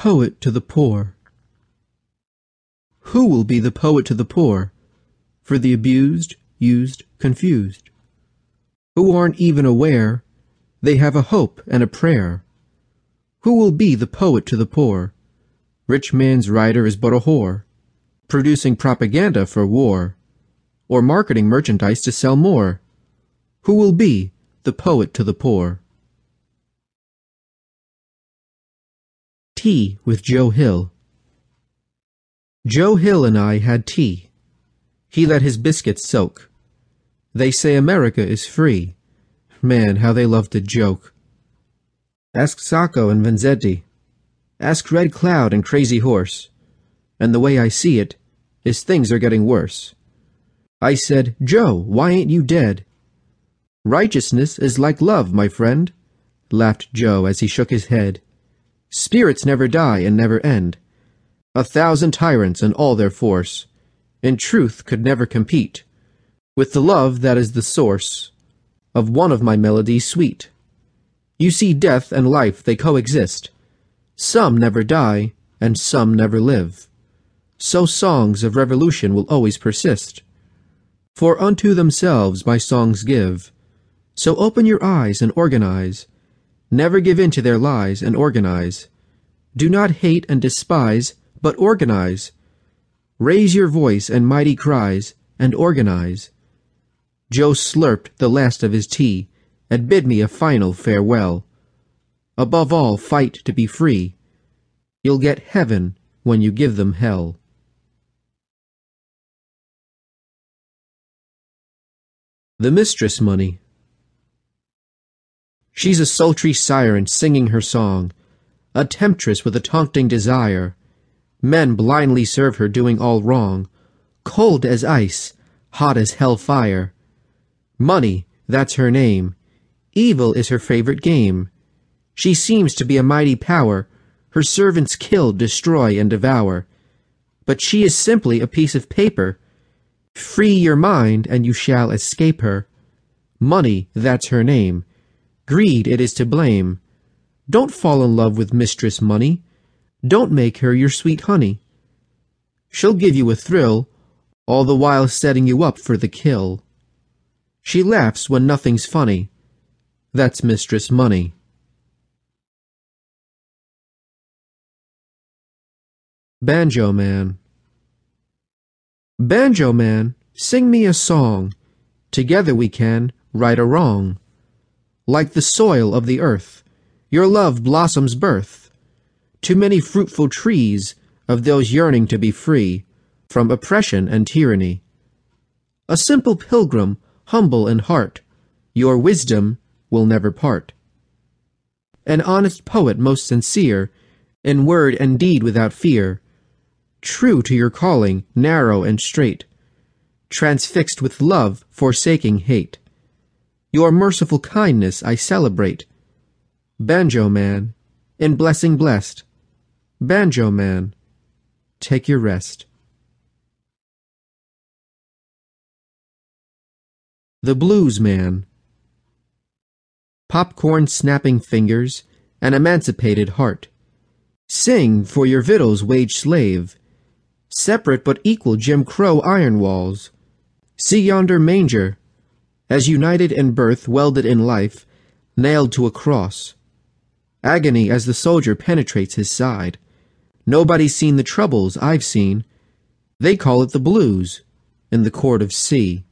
poet to the poor? Who will be the poet to the poor? For the abused, used, confused, who aren't even aware they have a hope and a prayer. Who will be the poet to the poor? Rich man's writer is but a whore, producing propaganda for war, or marketing merchandise to sell more. Who will be the poet to the poor? Tea with Joe Hill. Joe Hill and I had tea. He let his biscuits soak. They say America is free. Man, how they love to joke. Ask Sacco and Vanzetti. Ask Red Cloud and Crazy Horse. And the way I see it is things are getting worse. I said, Joe, why ain't you dead? Righteousness is like love, my friend, laughed Joe as he shook his head. Spirits never die and never end. A thousand tyrants and all their force, in truth could never compete with the love that is the source of one of my melodies sweet. You see death and life they coexist. Some never die, and some never live. So songs of revolution will always persist. For unto themselves my songs give. So open your eyes and organize. Never give in to their lies and organize. Do not hate and despise, but organize. Raise your voice and mighty cries, and organize. Joe slurped the last of his tea, and bid me a final farewell. Above all, fight to be free. You'll get heaven when you give them hell. The Mistress Money She's a sultry siren singing her song, a temptress with a taunting desire. Men blindly serve her doing all wrong, cold as ice, hot as hell fire. Money, that's her name. Evil is her favorite game. She seems to be a mighty power. Her servants kill, destroy, and devour. But she is simply a piece of paper. Free your mind, and you shall escape her. Money, that's her name. Greed it is to blame. Don't fall in love with Mistress Money. Don't make her your sweet honey. She'll give you a thrill, all the while setting you up for the kill. She laughs when nothing's funny. That's Mistress Money. Banjo Man Banjo Man, sing me a song. Together we can right a wrong like the soil of the earth, your love blossoms birth. To many fruitful trees of those yearning to be free from oppression and tyranny. A simple pilgrim, humble in heart, your wisdom will never part. An honest poet most sincere, in word and deed without fear, true to your calling, narrow and straight, transfixed with love, forsaking hate. Your merciful kindness I celebrate. Banjo Man, in blessing blessed. Banjo Man, take your rest. The Blues Man Popcorn snapping fingers, an emancipated heart. Sing for your victuals wage slave. Separate but equal Jim Crow iron walls. See yonder manger, as united in birth, welded in life, nailed to a cross. Agony as the soldier penetrates his side. Nobody's seen the troubles I've seen. They call it the blues in the court of C.